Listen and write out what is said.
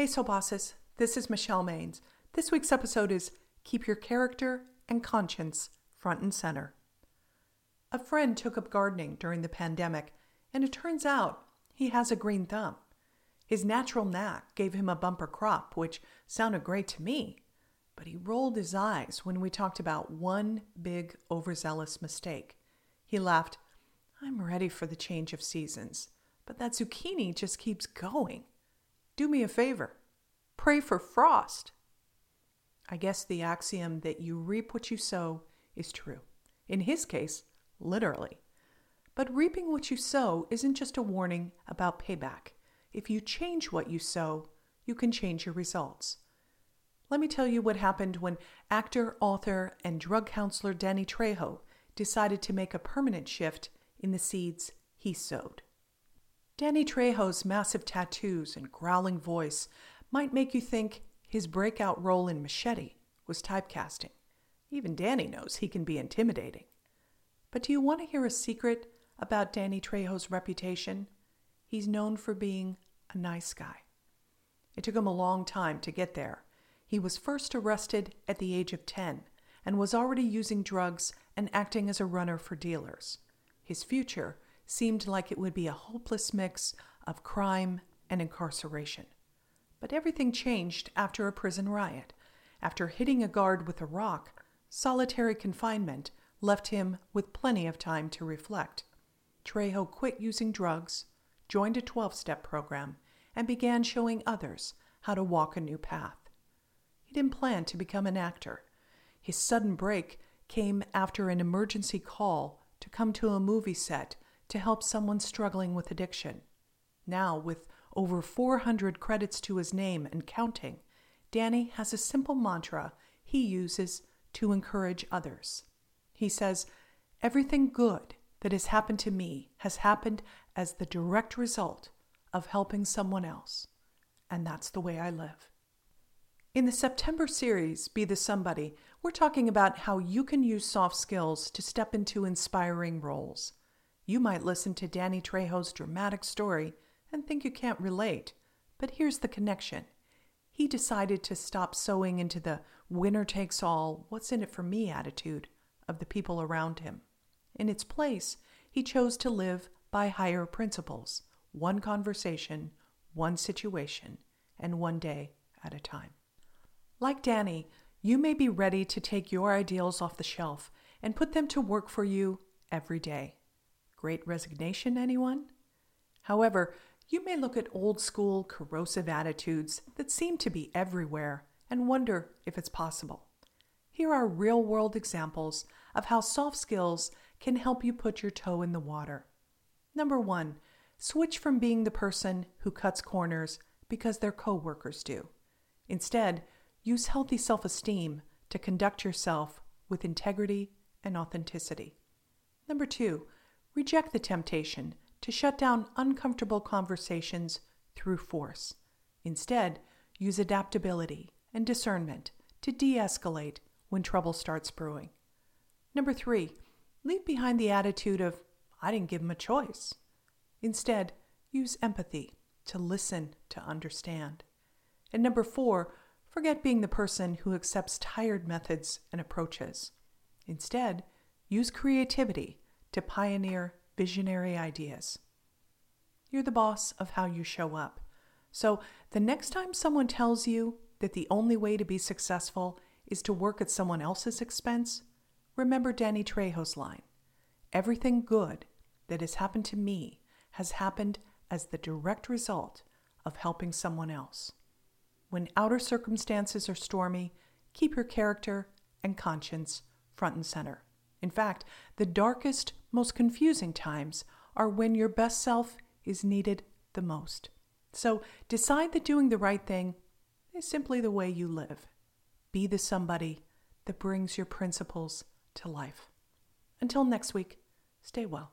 Hey, Soul Bosses. This is Michelle Maines. This week's episode is Keep Your Character and Conscience Front and Center. A friend took up gardening during the pandemic, and it turns out he has a green thumb. His natural knack gave him a bumper crop, which sounded great to me, but he rolled his eyes when we talked about one big overzealous mistake. He laughed, I'm ready for the change of seasons, but that zucchini just keeps going. Do me a favor pray for frost. I guess the axiom that you reap what you sow is true. In his case, literally. But reaping what you sow isn't just a warning about payback. If you change what you sow, you can change your results. Let me tell you what happened when actor, author, and drug counselor Danny Trejo decided to make a permanent shift in the seeds he sowed. Danny Trejo's massive tattoos and growling voice might make you think his breakout role in Machete was typecasting. Even Danny knows he can be intimidating. But do you want to hear a secret about Danny Trejo's reputation? He's known for being a nice guy. It took him a long time to get there. He was first arrested at the age of 10 and was already using drugs and acting as a runner for dealers. His future seemed like it would be a hopeless mix of crime and incarceration. But everything changed after a prison riot. After hitting a guard with a rock, solitary confinement left him with plenty of time to reflect. Trejo quit using drugs, joined a 12 step program, and began showing others how to walk a new path. He didn't plan to become an actor. His sudden break came after an emergency call to come to a movie set to help someone struggling with addiction. Now, with over 400 credits to his name and counting, Danny has a simple mantra he uses to encourage others. He says, Everything good that has happened to me has happened as the direct result of helping someone else. And that's the way I live. In the September series, Be the Somebody, we're talking about how you can use soft skills to step into inspiring roles. You might listen to Danny Trejo's dramatic story and think you can't relate. But here's the connection. He decided to stop sowing into the winner takes all, what's in it for me attitude of the people around him. In its place, he chose to live by higher principles one conversation, one situation, and one day at a time. Like Danny, you may be ready to take your ideals off the shelf and put them to work for you every day. Great resignation, anyone? However, you may look at old school, corrosive attitudes that seem to be everywhere and wonder if it's possible. Here are real world examples of how soft skills can help you put your toe in the water. Number one, switch from being the person who cuts corners because their coworkers do. Instead, use healthy self esteem to conduct yourself with integrity and authenticity. Number two, reject the temptation to shut down uncomfortable conversations through force. Instead, use adaptability and discernment to de escalate when trouble starts brewing. Number three, leave behind the attitude of, I didn't give him a choice. Instead, use empathy to listen to understand. And number four, forget being the person who accepts tired methods and approaches. Instead, use creativity to pioneer visionary ideas. You're the boss of how you show up. So the next time someone tells you that the only way to be successful is to work at someone else's expense, remember Danny Trejo's line Everything good that has happened to me has happened as the direct result of helping someone else. When outer circumstances are stormy, keep your character and conscience front and center. In fact, the darkest, most confusing times are when your best self is needed the most. So decide that doing the right thing is simply the way you live. Be the somebody that brings your principles to life. Until next week, stay well.